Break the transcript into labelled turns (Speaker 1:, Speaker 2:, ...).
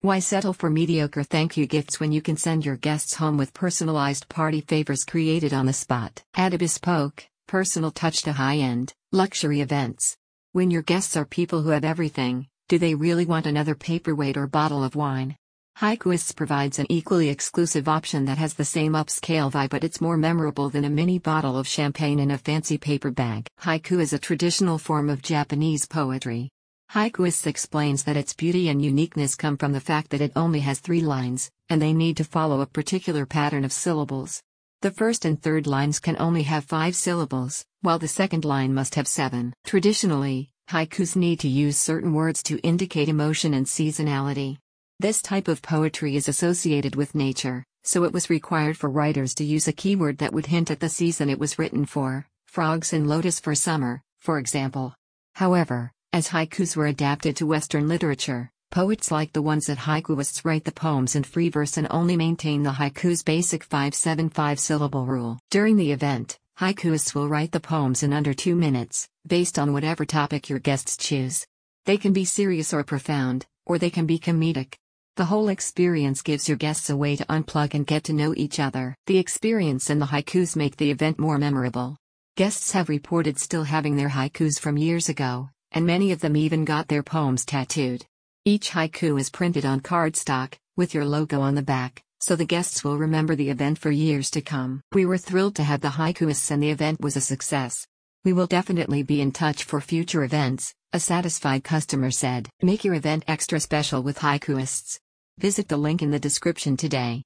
Speaker 1: Why settle for mediocre thank you gifts when you can send your guests home with personalized party favors created on the spot? Add a bespoke, personal touch to high end, luxury events. When your guests are people who have everything, do they really want another paperweight or bottle of wine? Haikuists provides an equally exclusive option that has the same upscale vibe but it's more memorable than a mini bottle of champagne in a fancy paper bag. Haiku is a traditional form of Japanese poetry. Haikuists explains that its beauty and uniqueness come from the fact that it only has three lines, and they need to follow a particular pattern of syllables. The first and third lines can only have five syllables, while the second line must have seven. Traditionally, haikus need to use certain words to indicate emotion and seasonality. This type of poetry is associated with nature, so it was required for writers to use a keyword that would hint at the season it was written for, frogs and lotus for summer, for example. However, as haikus were adapted to Western literature, poets like the ones that haikuists write the poems in free verse and only maintain the haiku's basic 575 syllable rule. During the event, haikuists will write the poems in under two minutes, based on whatever topic your guests choose. They can be serious or profound, or they can be comedic. The whole experience gives your guests a way to unplug and get to know each other. The experience and the haikus make the event more memorable. Guests have reported still having their haikus from years ago, and many of them even got their poems tattooed. Each haiku is printed on cardstock, with your logo on the back, so the guests will remember the event for years to come. We were thrilled to have the haikuists and the event was a success. We will definitely be in touch for future events, a satisfied customer said. Make your event extra special with haikuists. Visit the link in the description today.